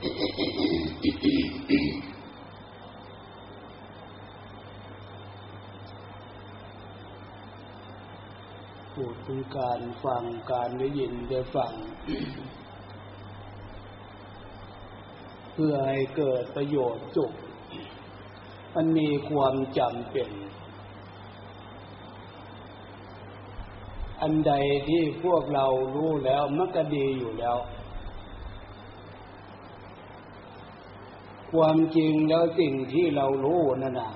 พูดถึงการฟังการได้ยินได้ฟัง เพื่อให้เกิดประโยชน์สุขมันมีความจำเป็น อันใดที่พวกเรารู้แล้วมันก็ดีอยู่แล้ว ความจริงแล้วสิ่งที่เรารู้นั่นน่ะ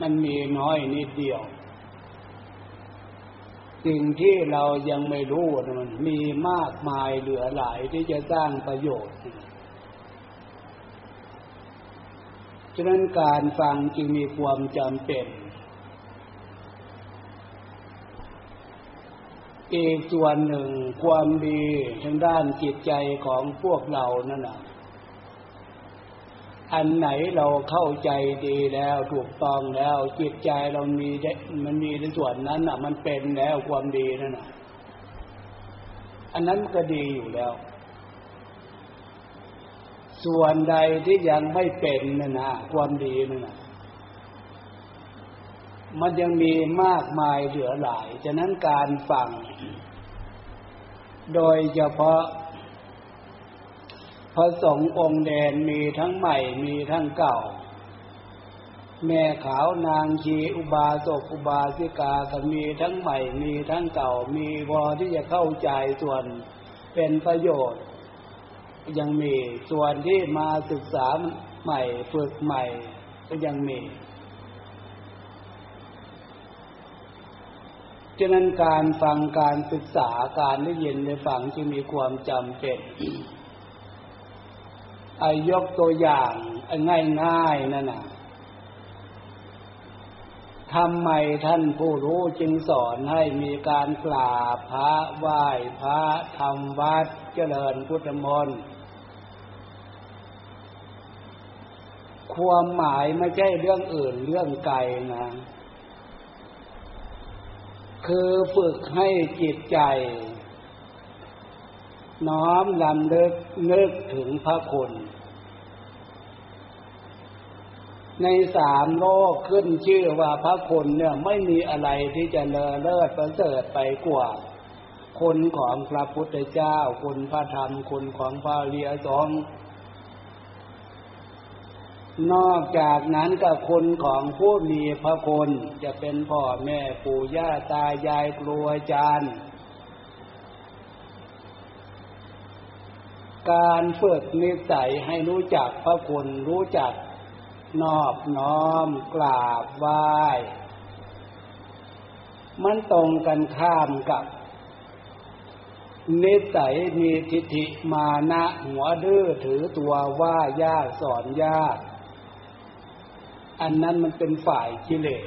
มันมีน้อยนิดเดียว สิ่งที่เรายังไม่รู้มันมีมากมายเหลือหลายที่จะสร้างประโยชน์ฉะนั้นการฟังจึงมีความจำเป็นอีกส่วนหนึ่งความดีทางด้านจิตใจของพวกเรานั่นนะ อันไหนเราเข้าใจดีแล้วถูกต้องแล้ว จิตใจเรามีมันมีในส่วนนั้นน่ะ มันเป็นแล้วความดีนั่นน่ะ อันนั้นก็ดีอยู่แล้ว ส่วนใดที่ยังไม่เป็นนะนะความดีนั่นนะมันยังมีมากมายเหลือหลาย ฉะนั้นการฟัง โดยเฉพาะ พระสงฆ์องค์แดนมีทั้งใหม่มีทั้งเก่า แม่ขาวนางชีอุบาสกอุบาสิกาก็มีทั้งใหม่มีทั้งเก่า มีพอที่จะเข้าใจส่วนเป็นประโยชน์ ยังมีส่วนที่มาศึกษาใหม่ฝึกใหม่ก็ยังมีฉะนั้นการฟังการศึกษาการได้ยินได้ฟังจึงมีความจำเป็น อายกตัวอย่างง่ายๆนั่นน่ะทำไมท่านผู้รู้จึงสอนให้มีการกราบพระไหว้พระทำวัดเจริญพุทธมนต์ความหมายไม่ใช่เรื่องอื่นเรื่องไกลนะ คือฝึกให้จิตใจ น้อมลำเลิกนึกถึงพระคุณ ในสามโลกขึ้นชื่อว่าพระคุณเนี่ยไม่มีอะไรที่จะเลอเลิศประเสริฐไปกว่าคนของพระพุทธเจ้า คุณพระธรรม คุณของพระเรียสอง นอกจากนั้นก็คนของผู้มีพระคุณจะเป็นพ่อแม่ปู่ย่าตายายครูอาจารย์ การฝึกนิสัยให้รู้จักพระคุณรู้จักนอบน้อมกราบไหว้ มันตรงกันข้ามกับ นิสัยมีทิฏฐิมานะหัวดื้อถือตัวว่ายากสอนยาก อันนั้นมันเป็นฝ่ายกิเลส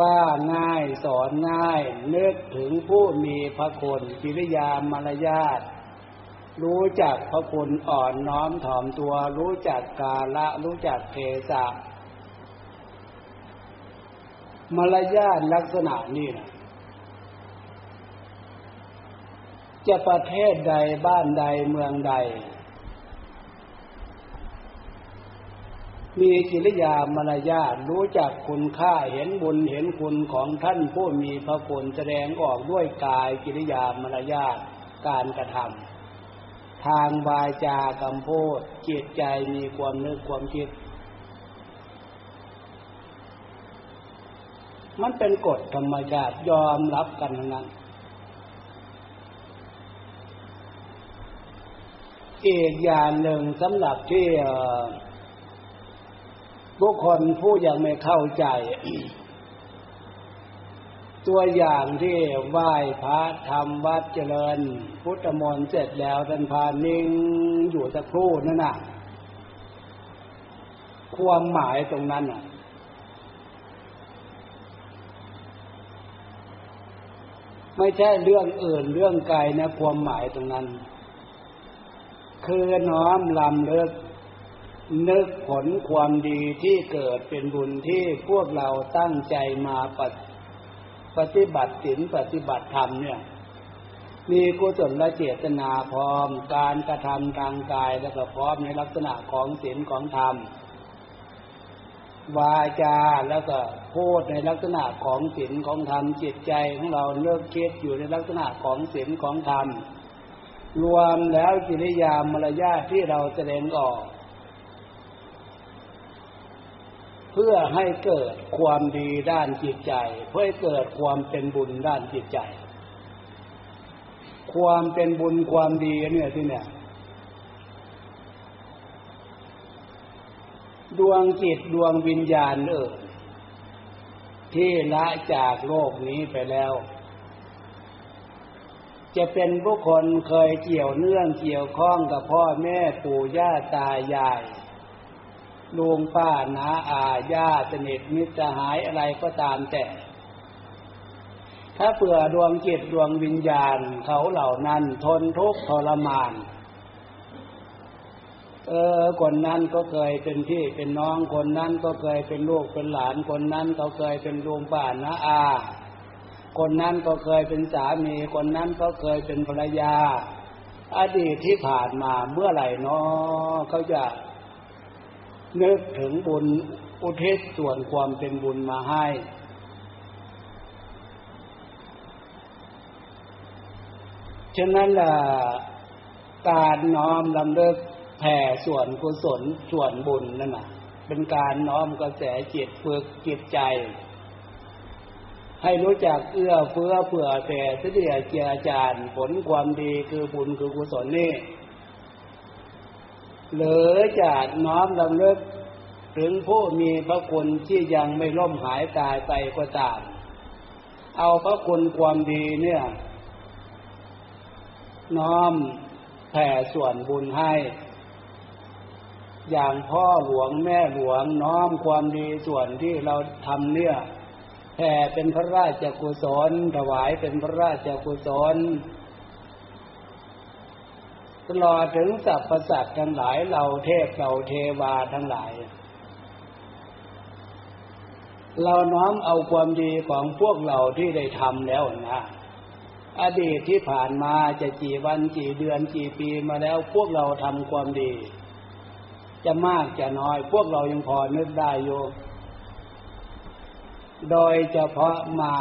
ว่าง่ายสอนง่ายนึกถึงผู้มีพระคุณกิริยามารยาทรู้จักพระคุณอ่อนน้อมถ่อมตัว รู้จักกาละรู้จักเทศะมารยาทลักษณะนี้นะจะประเทศใดบ้านใดเมืองใด มีกิริยามารยาทรู้จักคุณค่าเห็นบุญเห็นคุณของท่านผู้มีพระคุณแสดงออกด้วยกายกิริยามารยาทการกระทำทางวาจากำพูดจิตใจมีความนึกความคิด มันเป็นกฎธรรมชาติยอมรับกันนั้นอีกอย่างหนึ่งสำหรับที่ บุคคลผู้ยังไม่เข้าใจ ตัวอย่างที่ไหว้พระทำวัดเจริญ พุทธมนต์เสร็จแล้วท่านพานิ่งอยู่สักครู่นั่นน่ะ ความหมายตรงนั้นน่ะไม่ใช่เรื่องอื่นเรื่องไกลนะ ความหมายตรงนั้น คือน้อมลำเลิก นึกผลความดีที่เกิดเป็นบุญที่พวกเราตั้งใจมาปฏิบัติศีลปฏิบัติธรรมเนี่ย มีกุศลและเจตนาพร้อมการกระทำทางกายแล้วก็พร้อมในลักษณะของศีลของธรรมวาจาแล้วก็พูดในลักษณะของศีลของธรรมจิตใจของเราเลิกคิดอยู่ในลักษณะของศีลของธรรมรวมแล้วกิริยามารยาทที่เราแสดงออก เพื่อให้เกิดความดีด้านจิตใจ เพื่อให้เกิดความเป็นบุญด้านจิตใจ ความเป็นบุญความดีเนี่ยที่เนี่ยดวงจิตดวงวิญญาณเออที่ละจากโลกนี้ไปแล้ว จะเป็นบุคคลเคยเกี่ยวเนื่องเกี่ยวข้องกับพ่อแม่ปู่ย่าตายาย ลุงป้านาอาญาสนิทมิตรหายอะไรก็ตามแต่ ถ้าเปื่อดวงจิตดวงวิญญาณเขาเหล่านั้นทนทุกข์ทรมาน เออคนนั้นก็เคยเป็นพี่เป็นน้องคนนั้นก็เคยเป็นลูกเป็นหลานคนนั้นก็เคยเป็นลุงป้านะอา คนนั้นก็เคยเป็นสามีคนนั้นก็เคยเป็นภรรยา อดีตที่ผ่านมาเมื่อไหร่นาะเขาจะ นึกถึงบุญอุทิศส่วนความเป็นบุญมาให้ ฉะนั้นล่ะการน้อมลำเลิกแผ่ส่วนกุศลส่วนบุญนั่นน่ะเป็นการน้อมกระแสจิตฝึกจิตใจ ให้รู้จักเอื้อเฟื้อเผื่อแผ่เสียเจียจานผลความดีคือบุญคือกุศลนี่ หรือจะน้อมลำลิกถึงผู้มีพระคุณที่ยังไม่ล่มหายตายไปก็ตาม เอาพระคุณความดีเนี่ย น้อมแผ่ส่วนบุญให้ อย่างพ่อหลวงแม่หลวงน้อมความดีส่วนที่เราทำเนี่ยแผ่เป็นพระราชกุศลถวายเป็นพระราชกุศล ตลอดถึงสรรพสัตว์ทั้งหลายเราเทพเราเทวาทั้งหลาย เราน้อมเอาความดีของพวกเราที่ได้ทำแล้วนะอดีตที่ผ่านมาจะกี่วันกี่เดือนกี่ปีมาแล้วพวกเราทำความดี จะมากจะน้อย พวกเรายังพอนึกได้โยโดยเฉพาะมา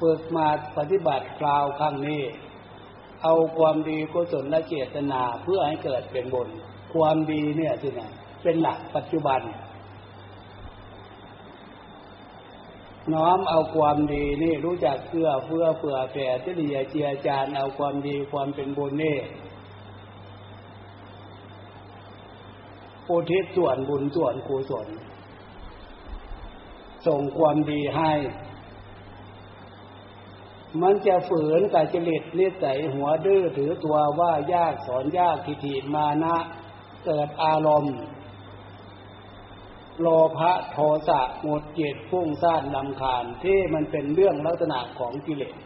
ฝึกมาปฏิบัติคราวครั้งนี้ เอาความดีกุศลและเจตนาเพื่อให้เกิดเป็นบุญความดีเนี่ยสินะเป็นหลักปัจจุบัน น้อมเอาความดีนี่รู้จักเอื้อเฟื้อเผื่อแผ่เฉลี่ยเจียจานเอาความดีความเป็นบุญนี่อุทิศส่วนบุญส่วนกุศลส่งความดีให้ มันจะฝืนกับจริตนิสัยหัวดื้อถือตัวว่ายากสอนยากทิฏฐิมานะเกิดอารมณ์โลภะโทสะหมดเจตฟุ้งซ่านลำคาญที่มันเป็นเรื่องลักษณะของกิเลส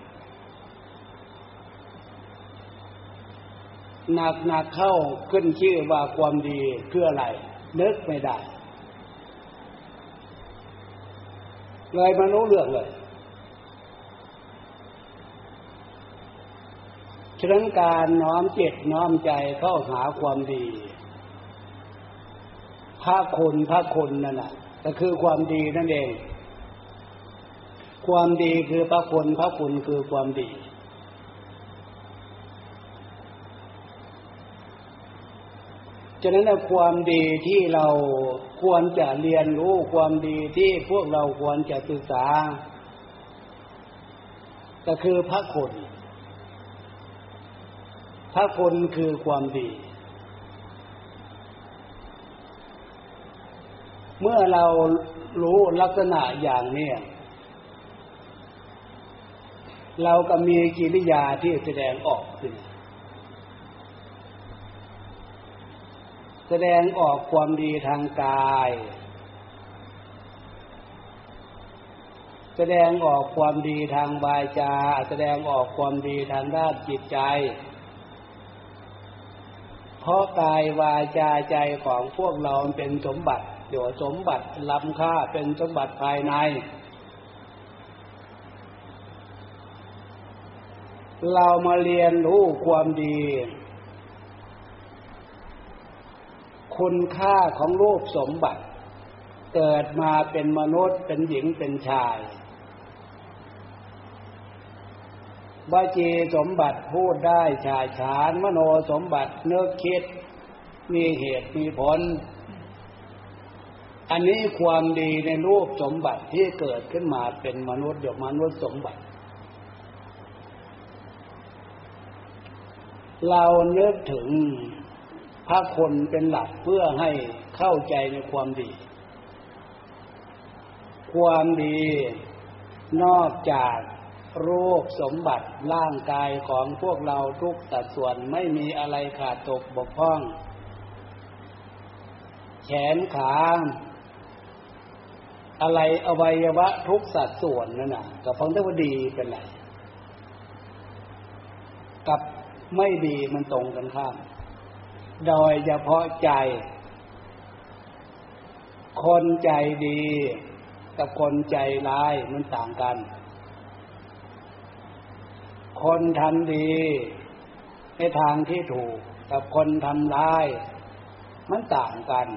หนักหนักเข้าขึ้นชื่อว่าความดีคืออะไรนึกไม่ได้ เลยมารู้เรื่องเลย ฉะนั้นการน้อมจิตน้อมใจเข้าหาความดีพระคุณพระคุณนั่นแหละก็คือความดีนั่นเอง ความดีคือพระคุณพระคุณคือความดี ฉะนั้นความดีที่เราควรจะเรียนรู้ความดีที่พวกเราควรจะศึกษา ก็คือพระคุณ ระคุณคือความดี เมื่อเรารู้ลักษณะอย่างนี้เราก็มีกิริยาที่แสดงออกขึ้น แสดงออกความดีทางกาย แสดงออกความดีทางวาจา แสดงออกความดีทางด้านจิตใจ ราะกายวาจาใจของพวกเราเป็นสมบัติเดี๋ยวสมบัติล้ำค่าเป็นสมบัติภายใน เรามาเรียนรู้ความดี คุณค่าของรูปสมบัติ เกิดมาเป็นมนุษย์เป็นหญิงเป็นชาย บาจีสมบัติพูดได้ชายฉานมโนสมบัติเนื้อคิด มีเหตุมีผล อันนี้ความดีในรูปสมบัติที่เกิดขึ้นมาเป็นมนุษย์เดียวมนุษย์สมบัติ เราเนึกถึงพระคนเป็นหลักเพื่อให้เข้าใจในความดี ความดีนอกจาก รูปสมบัติร่างกายของพวกเราทุกสัดส่วนไม่มีอะไรขาดตกบกพร่อง แขนขา อะไรอวัยวะทุกสัดส่วนนั่นน่ะกับฟังได้ว่าดีเป็นไรกับไม่ดีมันตรงกันข้าม โดยเฉพาะใจ คนใจดี กับคนใจร้ายมันต่างกัน คนทำดี ในทางที่ถูกกับคนทำร้าย มันต่างกัน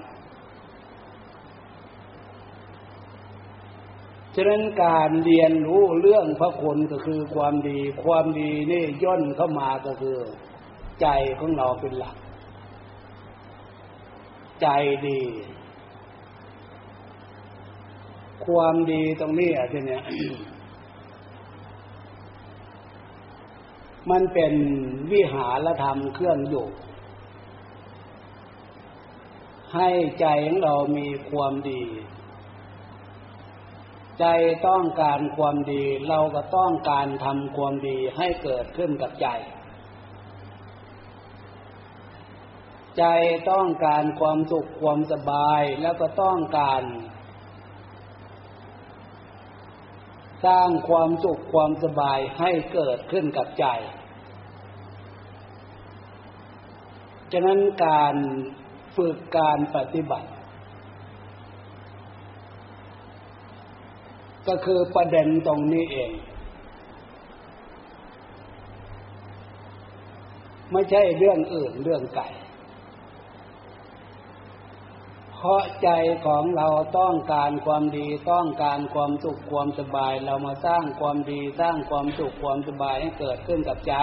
ฉะนั้นการเรียนรู้เรื่องพระคุณก็คือความดี ความดีนี่ย่นเข้ามาก็คือ ใจของเราเป็นหลัก ใจดี ความดีตรงนี้อะทีเนี้ย มันเป็นวิหารธรรมเครื่องอยู่ ให้ใจของเรามีความดี ใจต้องการความดี เราก็ต้องการทำความดีให้เกิดขึ้นกับใจ ใจต้องการความสุขความสบายแล้วก็ต้องการ สร้างความสุขความสบายให้เกิดขึ้นกับใจ ฉะนั้นการฝึกการปฏิบัติ ก็คือประเด็นตรงนี้เอง ไม่ใช่เรื่องอื่นเรื่องไก่ เพราะใจของเราต้องการความดีต้องการความสุขความสบาย เรามาสร้างความดีสร้างความสุขความสบายให้เกิดขึ้นกับใจ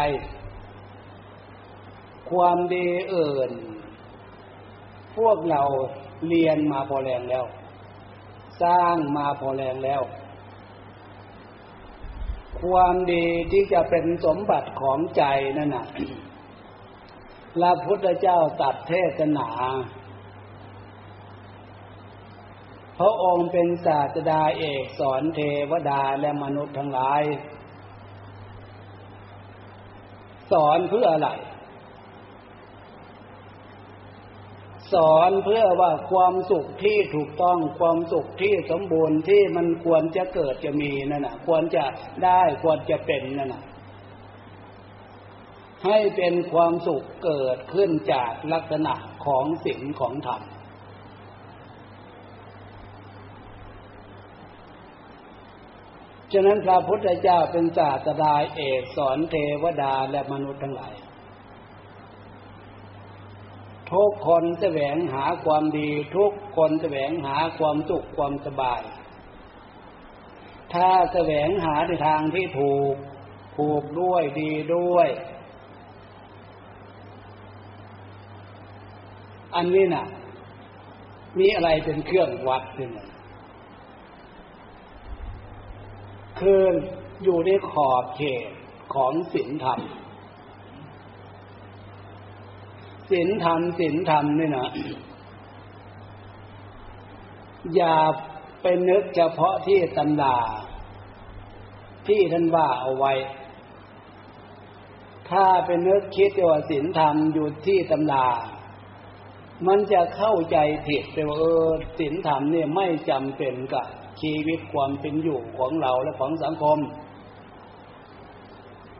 ความดีเอื่น พวกเราเรียนมาพอแรงแล้ว สร้างมาพอแรงแล้ว ความดีที่จะเป็นสมบัติของใจนั่นน่ะพระพุทธเจ้าตัดเทศนา พระองค์เป็นศาสดาเอกสอนเทวดาและมนุษย์ทั้งหลาย สอนเพื่ออะไร สอนเพื่อว่าความสุขที่ถูกต้องความสุขที่สมบูรณ์ที่มันควรจะเกิดจะมีนั่นน่ะควรจะได้ควรจะเป็นนั่นน่ะให้เป็นความสุขเกิดขึ้นจากลักษณะของสิ่งของธรรม ฉะนั้นพระพุทธเจ้าเป็นศาสดาเอกสอนเทวดาและมนุษย์ทั้งหลายทุกคนแสวงหาความดี ทุกคนแสวงหาความสุขความสบาย ถ้าแสวงหาในทางที่ถูก ถูกด้วยดีด้วย อันนี้นะ่ะ มีอะไรเป็นเครื่องวัดเนี่ย คืออยู่ในขอบเขตของศีลธรรมศีลธรรมศีลธรรมนี่นะอย่าไปนึกเฉพาะที่ตำราที่ท่านว่าเอาไว้ ถ้าไปนึกคิดว่าศีลธรรมอยู่ที่ตำรามันจะเข้าใจผิดไปว่าเออศีลธรรมเนี่ยไม่จำเป็นกับ ชีวิตความเป็นอยู่ของเราและของสังคม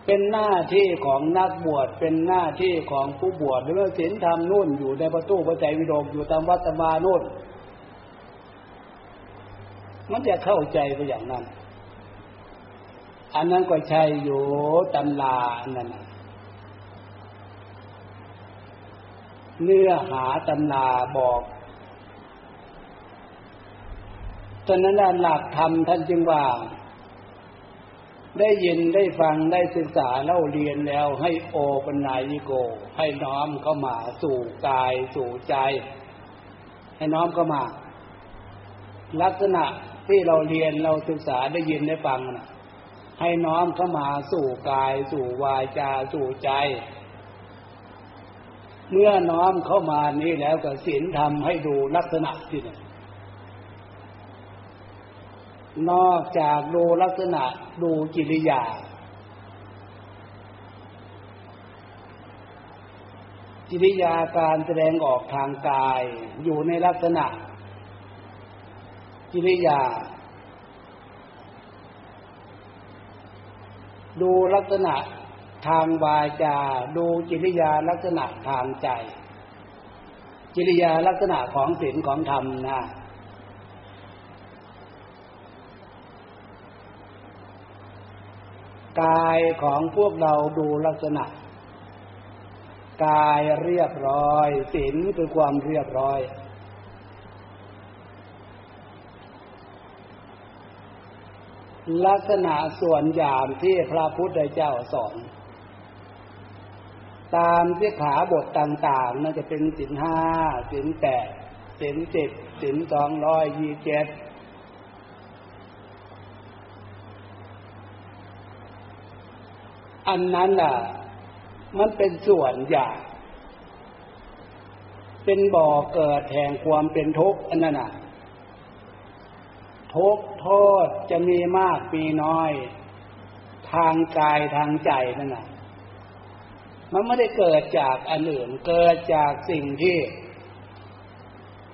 เป็นหน้าที่ของนักบวชเป็นหน้าที่ของผู้บวชหรือว่าศีลธรรมนู่นอยู่ในประตูพระใจวิโดกอยู่ตามวัดตมานู่นมันจะเข้าใจไปอย่างนั้น อันนั้นก็ใช่อยู่ตำลานั่นเนื้อหาตำลาบอก ตอนนั้นหลักธรรมท่านจึงว่า ได้ยินได้ฟังได้ศึกษาเล่าเรียนแล้วให้โอปัญญิโก ให้น้อมเข้ามาสู่กายสู่ใจ ให้น้อมเข้ามา ลักษณะที่เราเรียนเราศึกษาได้ยินได้ฟังนะให้น้อมเข้ามาสู่กายสู่วาจาสู่ใจ เมื่อน้อมเข้ามานี้แล้วก็ศีลทำให้ดูลักษณะที่นี่ นอกจากดูลักษณะดูกิริยา กิริยาการแสดงออกทางกาย อยู่ในลักษณะ กิริยา ดูลักษณะทางวาจา ดูกิริยาลักษณะทางใจ กิริยาลักษณะของศีลของธรรมนะ กายของพวกเราดูลักษณะ กายเรียบร้อยศีลคือความเรียบร้อย ลักษณะส่วนยามที่พระพุทธเจ้าสอนตามที่ขาบทต่างๆนั่นจะเป็นสินห้าสินแปดสินเจ็ดสินสองร้อยยี่เจ็ด อันนั้นน่ะ มันเป็นส่วนใหญ่เป็นบ่อเกิดแห่งความเป็นทุกข์อันนั้นน่ะทุกโทษจะมีมากมีน้อย ทางกายทางใจนั่นน่ะ มันไม่ได้เกิดจากอันอื่นเกิดจากสิ่งที่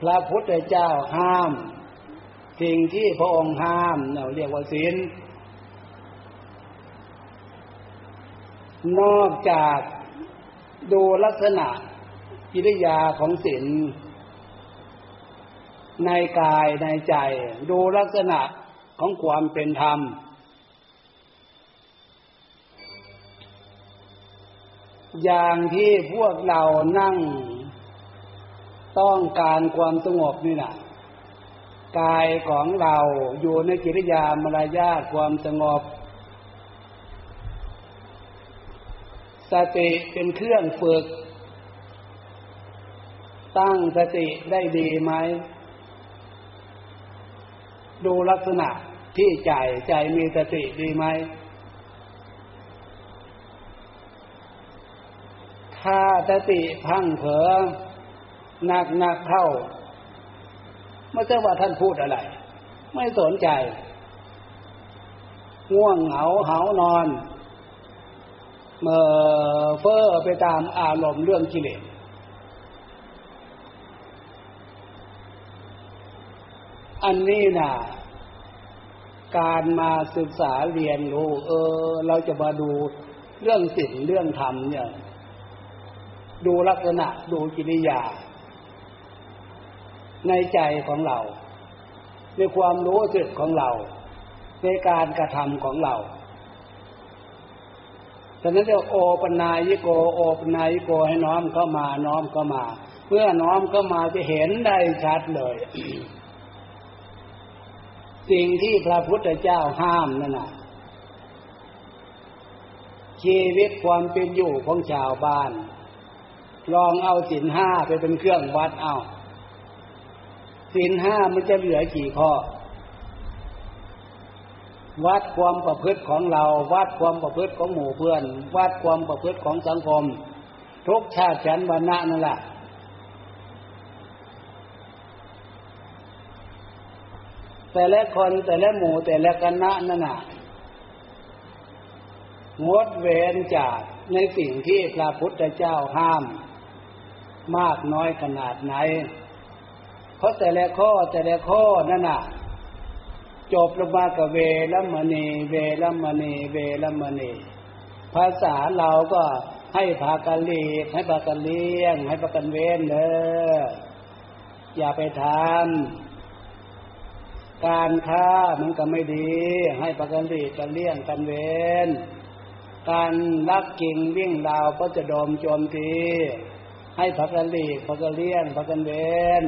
พระพุทธเจ้าห้าม สิ่งที่พระองค์ห้ามเราเรียกว่าศีล นอกจากดูลักษณะกิริยาของศีลในกายในใจ ดูลักษณะของความเป็นธรรม อย่างที่พวกเรานั่งต้องการความสงบนี่นะกายของเราอยู่ในกิริยามารยาทความสงบ สติเป็นเครื่องฝึก ตั้งสติได้ดีไหม ดูลักษณะที่ใจใจมีสติดีไหม ถ้าสติพังเผลอหนักหนักเข้าไม่ใช่ว่าท่านพูดอะไร ไม่สนใจ ง่วงเหงาเหานอน เมื่อเฟอ้อไปตามอารมณ์เรื่องกิเลสอันนี้นะการมาศึกษาเรียนรู้ เออ เราจะมาดูเรื่องสิ่งเรื่องธรรมเนี่ย ดูลักษณะดูกิริยา ในใจของเรา ในความรู้สึกของเรา ในการกระทำของเรา ฉะนั้นเรียกโอปนายโกโอปนายโกให้น้อมเข้ามาน้อมเข้ามา เมื่อน้อมเข้ามาจะเห็นได้ชัดเลย สิ่งที่พระพุทธเจ้าห้ามนั่นน่ะชีวิตความเป็นอยู่ของชาวบ้าน ลองเอาสินห้าไปเป็นเครื่องวัดเอาสินห้ามันจะเหลือกี่ข้อ วัดความประพฤติของเราวัดความประพฤติของหมู่เพื่อนวัดความประพฤติของสังคม ทุกชาติฉันวรรณะนั่นแหละแต่ละคนแต่ละหมู่แต่ละคณะนั่นน่ะงดเว้นจากในสิ่งที่พระพุทธเจ้าห้าม มากน้อยขนาดไหน เพราะแต่ละข้อแต่ละข้อนั่นน่ะ จบลงมากับเวรมณีเวรมณีเวรมณีภาษาเราก็ให้พากันเลีกให้พากันเลี้ยง ให้พากันเว้นเด้ออย่าไปทำการค้ามันก็ไม่ดี ให้ประกันรีกกันเลี่ยงกันเว้นการลักกิ่งวิ่งดาวก็จะโดมโจมตีให้พักันรีกพักันเลี่ยงพักันเว้น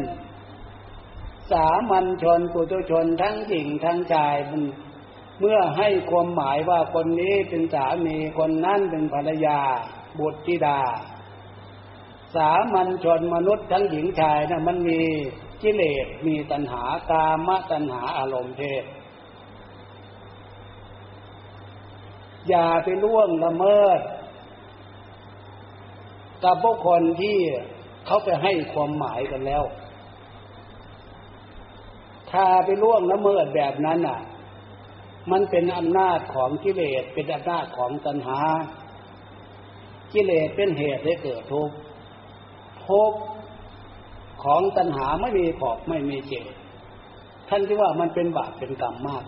สามัญชนปุถุชนทั้งหญิงทั้งชายมันเมื่อให้ความหมายว่าคนนี้เป็นสามีคนนั้นเป็นภรรยา บุตรธิดา สามัญชนมนุษย์ทั้งหญิงชายนะมันมีกิเลสมีตัณหากามตัณหาอารมณ์เพศอย่าไปล่วงละเมิด กับพวกคนที่เขาไปให้ความหมายกันแล้วาไปล่วงละเมิดแบบนั้นอะ มันเป็นอำนาจของกิเลสเป็นอำนาจของตัณหา กิเลสเป็นเหตุให้เกิดทุกข์ทุกข์ของตัณหาไม่มีขอบไม่มีเจตท่านที่ว่ามันเป็นบาปเป็นกรรมมาก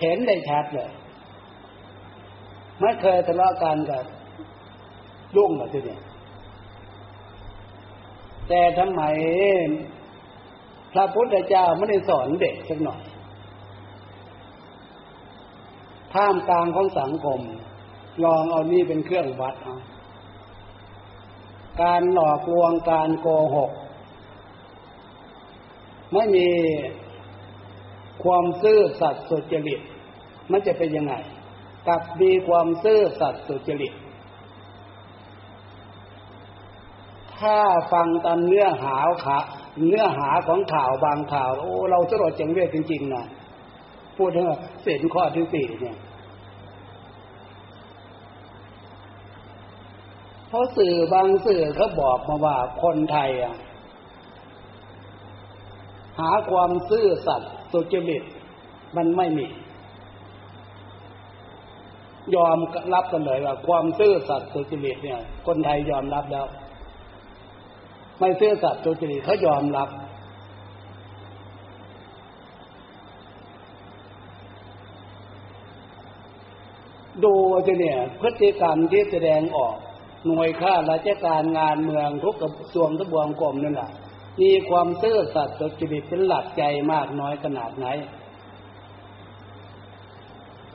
เห็นได้ชัดเลยไม่เคยทะเลาะกันกับลุงมาทีเนี่ยแต่ทำไม พระพุทธเจ้าไม่ได้สอนเด็กสักหน่อย ท่ามกลางของสังคม ลองเอานี่เป็นเครื่องวัดเอาการหลอกลวงการโกหก ไม่มีความซื่อสัตย์สุจริต มันจะเป็นยังไงกับมีความซื่อสัตย์สุจริต ถ้าฟังตามเนื้อหาขา เนื้อหาของข่าวบางข่าว โอ้เราสลดจังเวทจริงๆนะพูดถึงเส้นข้อที่สี่เนี่ยเพราะสื่อบางสื่อเขาบอกมาว่าคนไทยอะหาความซื่อสัตย์สุจริตมันไม่มี ยอมรับกันเลยว่า ความซื่อสัตย์สุจริตเนี่ย คนไทยยอมรับแล้ว ไม่ซื่อสัตย์สุจริตเขายอมรับ ดูจะเนี่ย พฤติกรรมที่แสดงออก หน่วยข้าราชการงานเมืองทุกกระทรวงทบวงกรมนั่นแหละมีความซื่อสัตย์สุจริตเป็นหลักใจมากน้อยขนาดไหน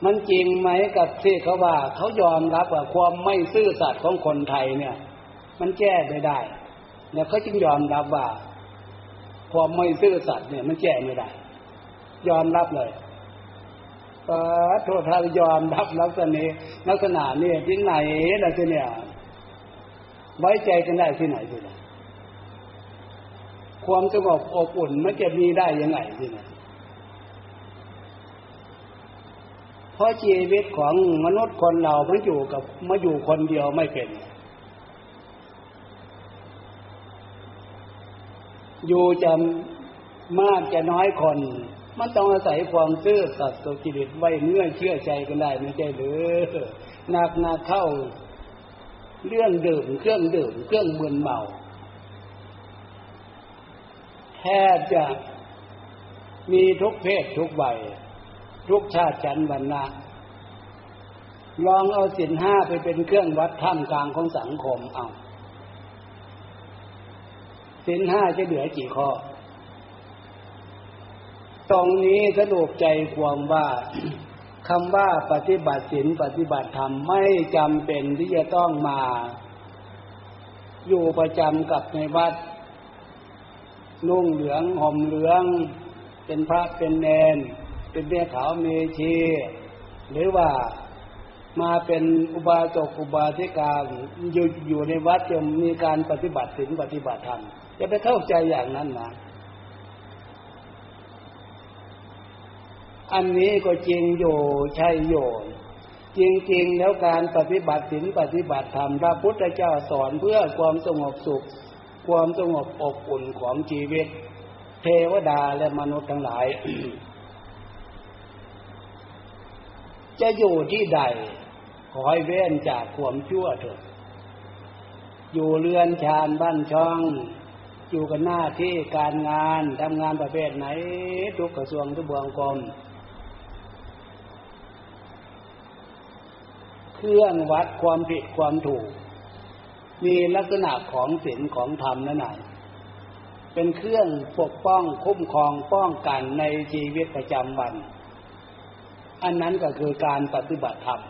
มันจริงไหมกับที่เขาว่า เขายอมรับว่าความไม่ซื่อสัตย์ของคนไทยเนี่ย มันแก้ไม่ได้ เนี่ยเขาจึงยอมรับว่าความไม่ซื่อสัตย์เนี่ยมันแก้ไม่ได้ ยอมรับเลยปะโทษทายอมรับลักษณะลักษณะนี้ที่ไหนล่ะที่เนี่ย ไว้ใจกันได้ที่ไหนที่ไหนความสงบอบอุ่นมันจะมีได้ยังไงที่ไหนเพราะชีวิตของมนุษย์คนเรามันอยู่กับมาอยู่คนเดียวไม่เป็น อยู่จะมากจะน้อยคน มันต้องอาศัยความซื่อสัตย์สุจริตไว้เงื่อเชื่อใจกันได้ไม่ใช่หรือหนักหนักเข้า เรื่องดื่มเครื่องดื่มเครื่องมึนเมาแทบจะมีทุกเพศทุกวัยทุกชาติชั้นวรรณะลองเอาสินห้าไปเป็นเครื่องวัดท่ามกลางของสังคมเอา สินห้าจะเหลือกี่ข้อ ตรงนี้สรุปใจความว่าคำว่าปฏิบัติศีลปฏิบัติธรรมไม่จำเป็นที่จะต้องมา อยู่ประจำกับในวัดนุ่งเหลืองห่มเหลือง เป็นพระเป็นเนน เป็นเบี้ยขาวเมชี หรือว่ามาเป็นอุบาสกอุบาสิกาอยู่อยู่ในวัดจะมีการปฏิบัติศีลปฏิบัติธรรม จะไปเข้าใจอย่างนั้นนะอันนี้ก็จริงอยู่ใช่โยนจริงๆ แล้วการปฏิบัติศีลปฏิบัติธรรมพระพุทธเจ้าสอนเพื่อความสงบสุข ความสงบอบอุ่นของชีวิต เทวดาและมนุษย์ทั้งหลาย จะอยู่ที่ใด ขอให้เว้นจากความชั่วเถิดอยู่เรือนชานบ้านช่อง อยู่กันหน้าที่การงานทำงานประเภทไหน ทุกกระทรวงทุกบวงกรมเครื่องวัดความผิดความถูก มีลักษณะของศีลของธรรมนั่นเองเเป็นเครื่องปกป้องคุ้มครองป้องกันในชีวิตประจำวัน อันนั้นก็คือการปฏิบัติธรรม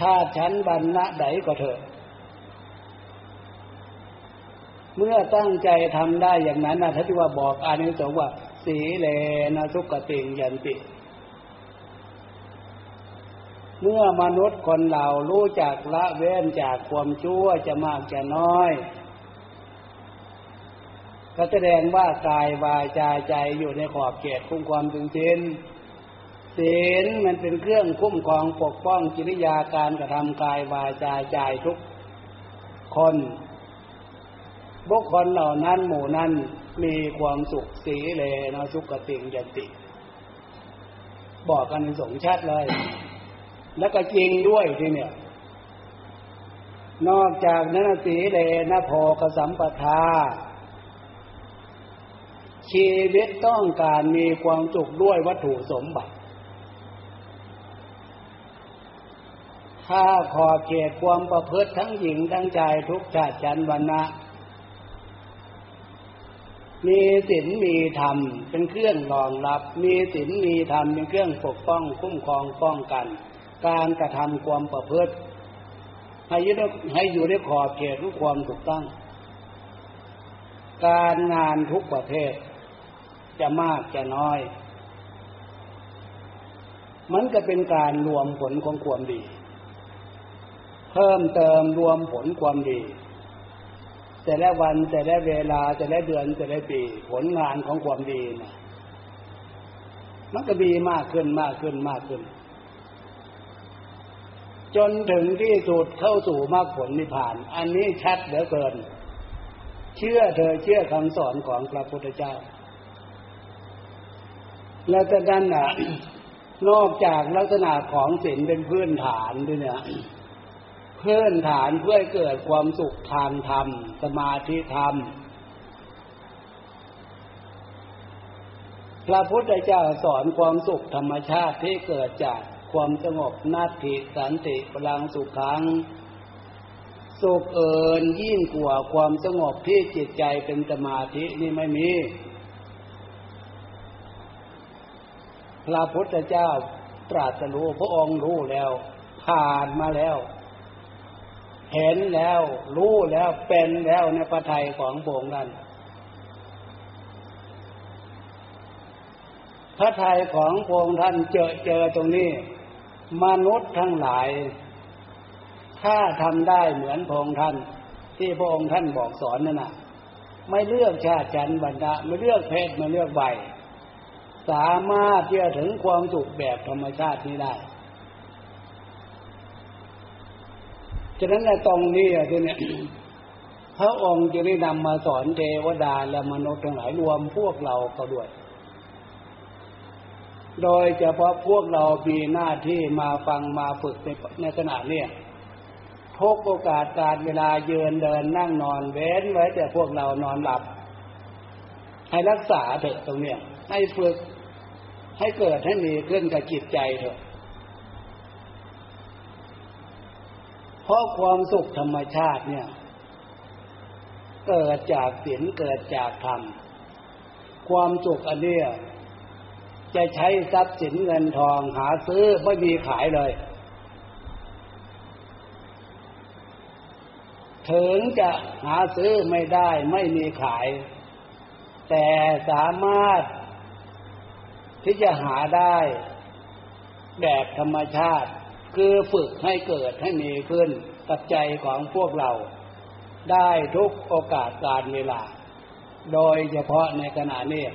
ชาติชั้นบรรณะใดก็เถอะ เมื่อตั้งใจทำได้อย่างนั้นนะท่านที่ว่าบอกอานิสงส์ว่า สีเลนะทุกติงยันติ เมื่อมนุษย์คนเรารู้จักละเว้นจากความชั่วจะมากจะน้อยก็แสดงว่ากายวาจาใจอยู่ในขอบเขตคุ้มความถึงศีลศีลมันเป็นเครื่องคุ้มครองปกป้องจิริยาการกระทำกายวาจาใจทุกคน บุคคลเหล่านั้นหมู่นั้นมีความสุขสีเลนะสุขติงยันติ บอกกันสงชัดเลย แล้วก็จริงด้วยทีเนี่ย นอกจากนั้นสีเลนะโพกสัมปทา ชีวิตต้องการมีความสุขด้วยวัตถุสมบัติถ้าขอเขตความประพฤติทั้งหญิงทั้งชายทุกชาติชันวรรณะ มีศีลมีธรรมเป็นเครื่องรองรับ มีศีลมีธรรมเป็นเครื่องปกป้องคุ้มครองป้องกัน การกระทำความประพฤติให้ยึดให้อยู่ในขอบเขตของความถูกต้อง การงานทุกประเภทจะมากจะน้อย มันก็เป็นการรวมผลของความดี เพิ่มเติมรวมผลความดี แต่ละวันแต่ละเวลาแต่ละเดือนแต่ละปี ผลงานของความดีนะมันก็ดีมากขึ้นมากขึ้นมากขึ้น จนถึงที่สุดเข้าสู่มรรคผลนิพพาน อันนี้ชัดเหลือเกิน เชื่อเธอเชื่อคำสอนของพระพุทธเจ้า แล้วจะนั้นอะนอกจากลักษณะของศีลเป็นพื้นฐานด้วยเนี่ย พื้นฐานเพื่อเกิดความสุขทางธรรม สมาธิธรรม พระพุทธเจ้าสอนความสุขธรรมชาติที่เกิดจากความสงบนาทิสันติพลังสุขขัง สุขเอินยิ่งกว่าความสงบที่จิตใจเป็นสมาธินี่ไม่มี พระพุทธเจ้าตรัสรู้พระองค์รู้แล้ว ผ่านมาแล้ว เห็นแล้ว รู้แล้วเป็นแล้วในประทัยของพระองค์นั้นพระทัยของพระองค์ท่านเจอเจอตรงนี้ มนุษย์ทั้งหลาย ถ้าทำได้เหมือนพระองค์ท่าน ที่พระองค์ท่านบอกสอนนั่นน่ะ ไม่เลือกชาติชันบรรดาไม่เลือกเพศไม่เลือกใบสามารถที่จะถึงความสุขแบบธรรมชาตินี้ได้ ฉะนั้นในตรงนี้ทีนี้พระองค์จะได้นำมาสอนเทวดาและมนุษย์ทั้งหลายรวมพวกเราก็ด้วย โดยเฉพาะพวกเรามีหน้าที่มาฟังมาฝึกในในขณะเนี้ทุกโอกาสการเวลาเยืนเดินนั่งนอนเว้นไว้แต่พวกเรานอนหลับ ให้รักษาเถอะตรงเนี้ยให้ฝึกให้เกิดให้มีขึ้นกับจิตใจเถอะ เพราะความสุขธรรมชาติเนี่ย เกิดจากศีลเกิดจากธรรม ความสุขอันเนี้ยจะใช้ทรัพย์สินเงินทองหาซื้อไม่มีขายเลยถึงจะหาซื้อไม่ได้ไม่มีขาย แต่สามารถที่จะหาได้แบบธรรมชาติ คือฝึกให้เกิดให้มีขึ้นกับใจของพวกเรา ได้ทุกโอกาสการเวลา โดยเฉพาะในขณะนี้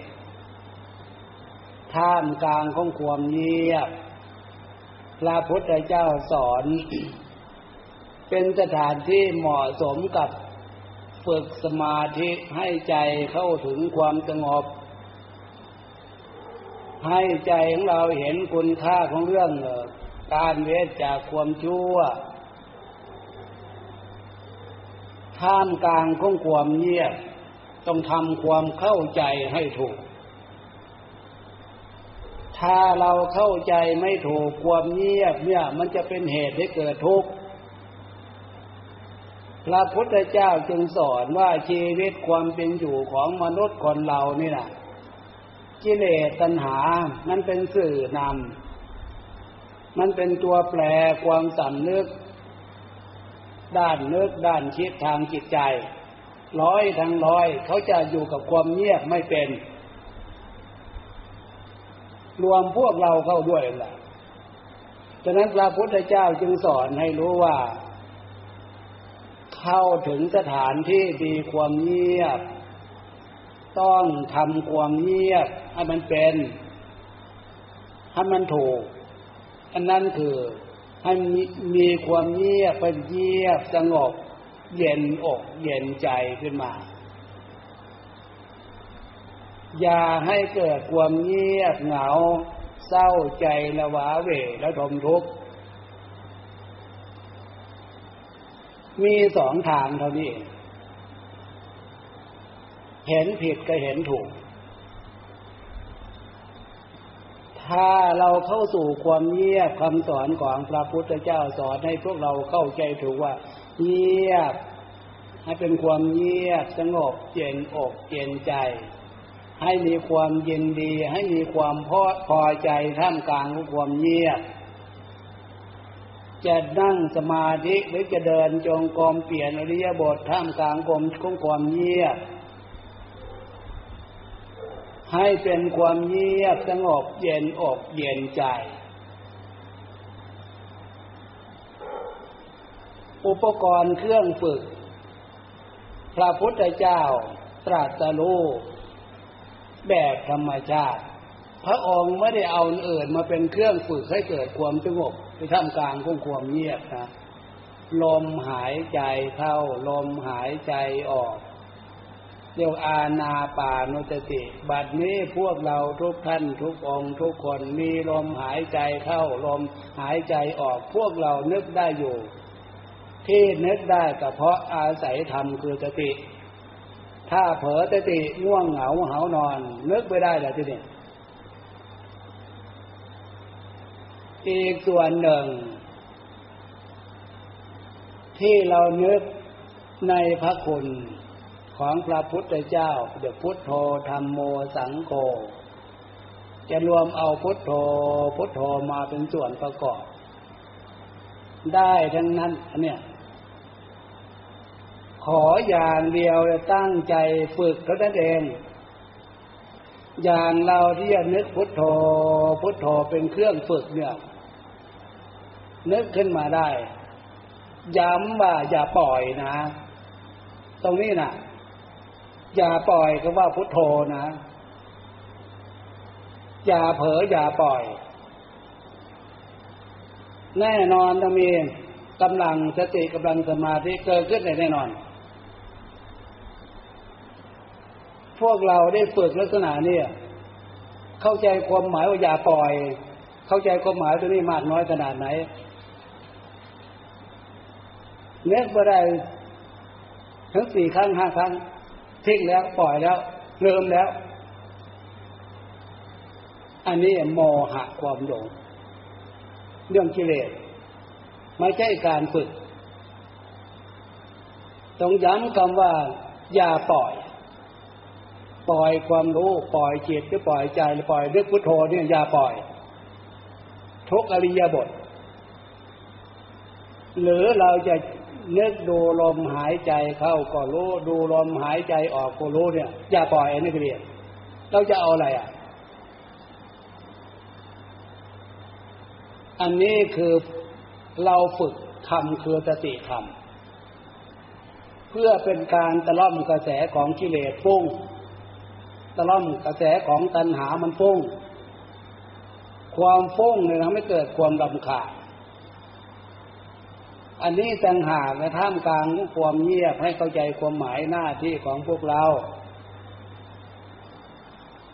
ท่ามกลางของความเงียบ พระพุทธเจ้าสอน เป็นสถานที่เหมาะสมกับฝึกสมาธิให้ใจเข้าถึงความสงบ ให้ใจของเราเห็นคุณค่าของเรื่อง การเวทจากความชั่ว ท่ามกลางของความเงียบ ต้องทำความเข้าใจให้ถูก ถ้าเราเข้าใจไม่ถูกความเงียบเนี่ย มันจะเป็นเหตุให้เกิดทุกข์พระพุทธเจ้าจึงสอนว่าชีวิตความเป็นอยู่ของมนุษย์คนเรานี่นะกิเลสตัณหามันเป็นสื่อนำ มันเป็นตัวแปรความสำนึก ด้านนึกด้านคิดทางจิตใจ ร้อยทั้งร้อย เขาจะอยู่กับความเงียบไม่เป็น รวมพวกเราเข้าด้วยแหละฉะนั้นพระพุทธเจ้าจึงสอนให้รู้ว่า เข้าถึงสถานที่ดีความเงียบ ต้องทำความเงียบให้มันเป็นให้มันถูก อันนั้นคือให้มีความเงียบเป็นเงียบสงบ เย็นอกเย็นใจขึ้นมา อย่าให้เกิดความเงียบเหงา เศร้าใจละวาเวและทมทุกข์มีสองทางเท่านี้เห็นผิดก็เห็นถูก ถ้าเราเข้าสู่ความเงียบคำสอนของพระพุทธเจ้าสอนให้พวกเราเข้าใจถูกว่า เงียบ ให้เป็นความเงียบสงบเย็นอกเย็นใจ ให้มีความเยินดี ให้มีความพอพอใจท่ามกลางของความเงียบ จะนั่งสมาธิหรือจะเดินจงกรมเปลี่ยนอริยบทท่ามกลางกรมของความเงียบ ให้เป็นความเงียบสงบเย็นอกเย็นใจ อุปกรณ์เครื่องฝึก พระพุทธเจ้าตรัสรู้แบบธรรมชาติ พระองค์ไม่ได้เอาอื่นมาเป็นเครื่องฝึกให้เกิดความสงบในท่ามกลางของความเงียบนะลมหายใจเข้าลมหายใจออก เรียกอาณาปานุสติ บัดนี้พวกเราทุกท่านทุกองทุกคนมีลมหายใจเข้าลมหายใจออกพวกเรานึกได้อยู่ ที่นึกได้ก็เพราะอาศัยธรรมคือสติ ถ้าเผลอตติง่วงเหงาเหานอน นึกไม่ได้แล้วทีนี้อีกส่วนหนึ่ง ที่เรานึกในพระคุณ ของพระพุทธเจ้าเดี๋ยวพุทโธธรรมโมสังโฆจะรวมเอาพุทโธพุทโธมาเป็นส่วนประกอบ ได้ทั้งนั้นเนี่ยขออย่างเดียวตั้งใจฝึกเท่านั้นเอง อย่างเราที่จะนึกพุทโธพุทโธเป็นเครื่องฝึกเนี่ยนึกขึ้นมาได้ ย้ำว่าอย่าปล่อยนะ ตรงนี้นะ อย่าปล่อยก็ว่าพุทโธนะ อย่าเผลออย่าปล่อย แน่นอนต้องมีกำลังสติกำลังสมาธิเกิดขึ้นแน่นอน พวกเราได้ฝึกลักษณะนี้เข้าใจความหมายว่าอย่าปล่อย เข้าใจความหมายตัวนี้มากน้อยขนาดไหนเน็กบ่ได้ทั้งสี่ครั้งห้าครั้ง ทิ้งแล้วปล่อยแล้วเริ่มแล้ว อันนี้โมหะความหลงเรื่องกิเลสไม่ใช่การฝึก ต้องย้ำคำว่า อย่าปล่อย ปล่อยความรู้ปล่อยจิตหรือปล่อยใจหรือปล่อยนึกพุทโธเนี่ยอย่าปล่อย ทุกอริยบท หรือเราจะ นึกดูลมหายใจเข้าก็รู้ดูลมหายใจออกก็รู้เนี่ย อย่าปล่อยอันนี้เรียนเราจะเอาอะไรอะ อันนี้คือเราฝึกทำคือสติธรรมเพื่อเป็นการตะล่อมกระแสของกิเลสฟุ้งตะล่อมกระแสของตัณหามันฟุ้งความฟุ้งเนี่ยทำให้เกิดความลำขาด อันนี้ต่างหากในท่ามกลางความเงียบให้เข้าใจความหมายหน้าที่ของพวกเรา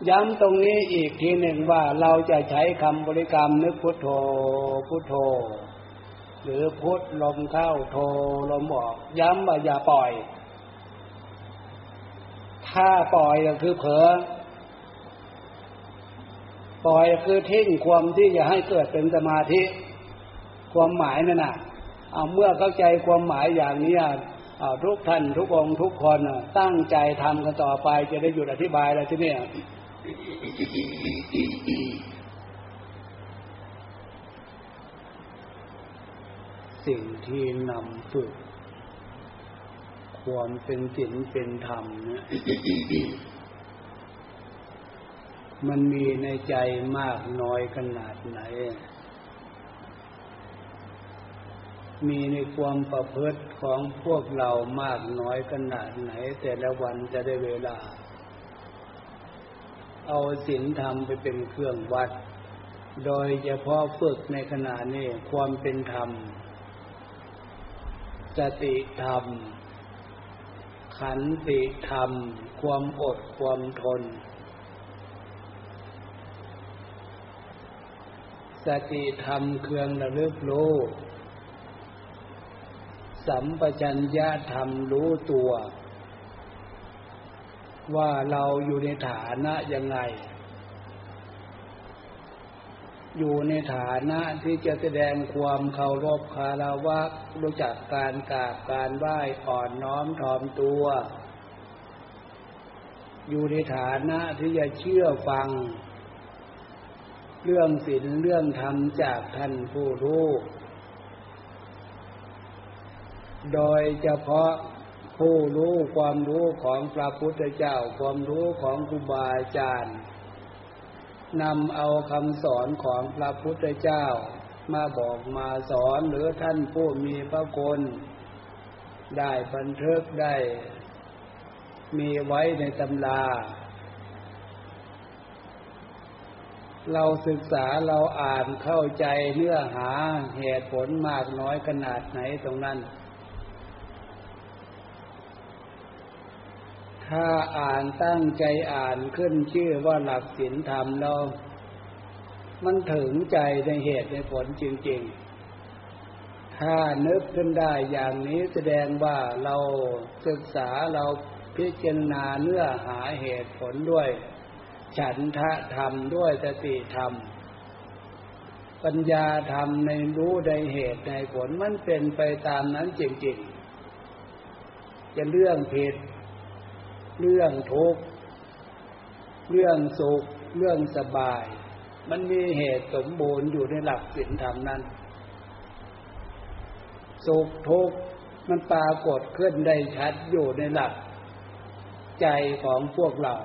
ย้ำตรงนี้อีกทีหนึ่งว่าเราจะใช้คำบริกรรมนึกพุทโธ พุทโธ หรือพุทลมเข้าโธลมออก ย้ำว่าอย่าปล่อย ถ้าปล่อยก็คือเผลอปล่อยคือทิ้งความที่จะให้เกิดเป็นสมาธิ ความหมายนั่นน่ะ เอาเมื่อเข้าใจความหมายอย่างนี้ทุกท่านทุกองทุกคนตั้งใจทำกันต่อไปจะได้หยุดอธิบายแล้วที่นี่สิ่งที่นำฝึกความเป็นศีลเป็นธรรมเนี่ยมันมีในใจมากน้อยขนาดไหน มีในความประพฤติของพวกเรามากน้อยขนาดไหน แต่ละวันจะได้เวลา เอาศีลธรรมไปเป็นเครื่องวัด โดยเฉพาะฝึกในขณะนี้ความเป็นธรรม สติธรรม ขันติธรรม ความอดความทน สติธรรมเครื่องระลึกรู้ สัมปชัญญะธรรมรู้ตัว ว่าเราอยู่ในฐานะยังไง อยู่ในฐานะที่จะแสดงความเคารพคารวะรู้จักการกราบการไหว้อ่อนน้อมถ่อมตัว อยู่ในฐานะที่จะเชื่อฟัง เรื่องศีลเรื่องธรรมจากท่านผู้รู้ โดยเฉพาะผู้รู้ความรู้ของพระพุทธเจ้า ความรู้ของครูบาอาจารย์นำเอาคำสอนของพระพุทธเจ้า มาบอกมาสอนหรือท่านผู้มีพระคุณได้บันทึกได้ มีไว้ในตำรา เราศึกษาเราอ่านเข้าใจเนื้อหาเหตุผลมากน้อยขนาดไหนตรงนั้น ถ้าอ่านตั้งใจอ่านขึ้นชื่อว่าหลักศีลธรรมเรา มันถึงใจในเหตุในผลจริง ๆ ถ้านึกขึ้นได้อย่างนี้แสดงว่าเราศึกษาเราพิจารณาเนื้อหาเหตุผลด้วย ฉันทะธรรมด้วยสติธรรม ปัญญาธรรมในรู้ในเหตุในผลมันเป็นไปตามนั้นจริง ๆ จะเรื่องผิด เรื่องทุกข์เรื่องสุข เรื่องสบาย มันมีเหตุสมบูรณ์อยู่ในหลักศีลธรรมนั้น สุขทุกข์มันปรากฏขึ้นได้ชัดอยู่ในหลัก ใจของพวกเรา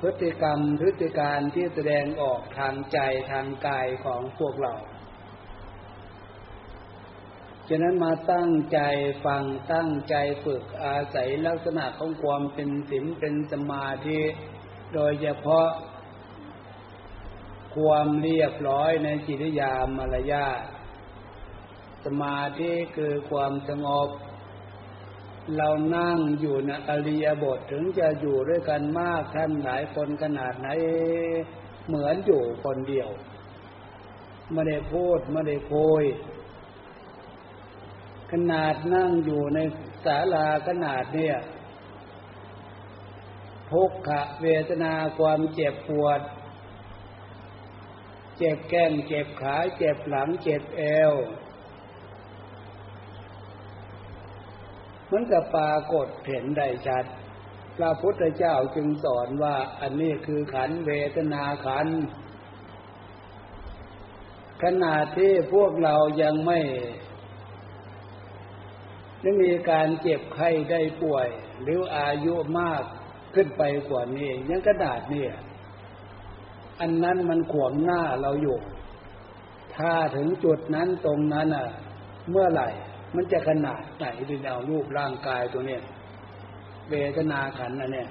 พฤติกรรมพฤติการที่แสดงออกทางใจทางกายของพวกเรา ฉะนั้นมาตั้งใจฟังตั้งใจฝึกอาศัยลักษณะของความเป็นศีลเป็นสมาธิโดยเฉพาะ ความเรียบร้อยในจิตยามารยาสมาธิคือความสงบ เรานั่งอยู่ในอริยบทถึงจะอยู่ด้วยกันมากท่านหลายคนขนาดไหน เหมือนอยู่คนเดียว ไม่ได้พูดไม่ได้คุย ขนาดนั่งอยู่ในศาลาขนาดเนี่ยทุกขเวทนาความเจ็บปวด เจ็บแก้มเจ็บขา เจ็บหลัง เจ็บเอวมันจะปรากฏเห็นได้ชัด พระพุทธเจ้าจึงสอนว่าอันนี้คือขันเวทนาขันขนาดที่พวกเรายังไม่ หรือมีการเจ็บไข้ได้ป่วย หรืออายุมากขึ้นไปกว่านี้ยังกระดาษเนี่ย อันนั้นมันขวงหน้าเราอยู่ ถ้าถึงจุดนั้นตรงนั้นอะ เมื่อไหร่ มันจะขนาดไหนที่เอารูปร่างกายตัวเนี้ยเวทนาขันอันเนี้ย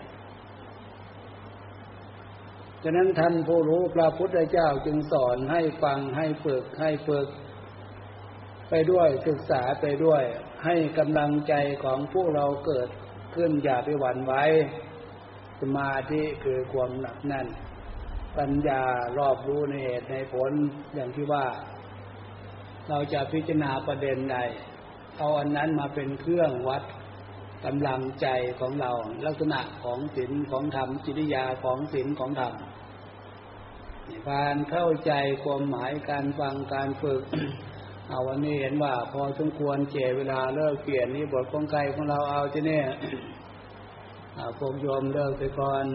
ฉะนั้นท่านผู้รู้พระพุทธเจ้าจึงสอนให้ฟังให้ฝึกให้ฝึก ไปด้วยศึกษาไปด้วย ให้กำลังใจของพวกเราเกิดขึ้นอย่าไปหวั่นไหวสมาธิคือความหนักแน่น ปัญญารอบรู้ในเหตุในผลอย่างที่ว่า เราจะพิจารณาประเด็นใดเอาอันนั้นมาเป็นเครื่องวัดกำลังใจของเราลักษณะของศีลของธรรมจิตยาของศีลของธรรมการเข้าใจความหมายการฟังการฝึก เอาวันนี้เห็นว่า พอสมควรเจเวลาเลิกเปลี่ยนนี่บทของไกของเราเอาที่นี่พวกโยมเลิกไปก่อน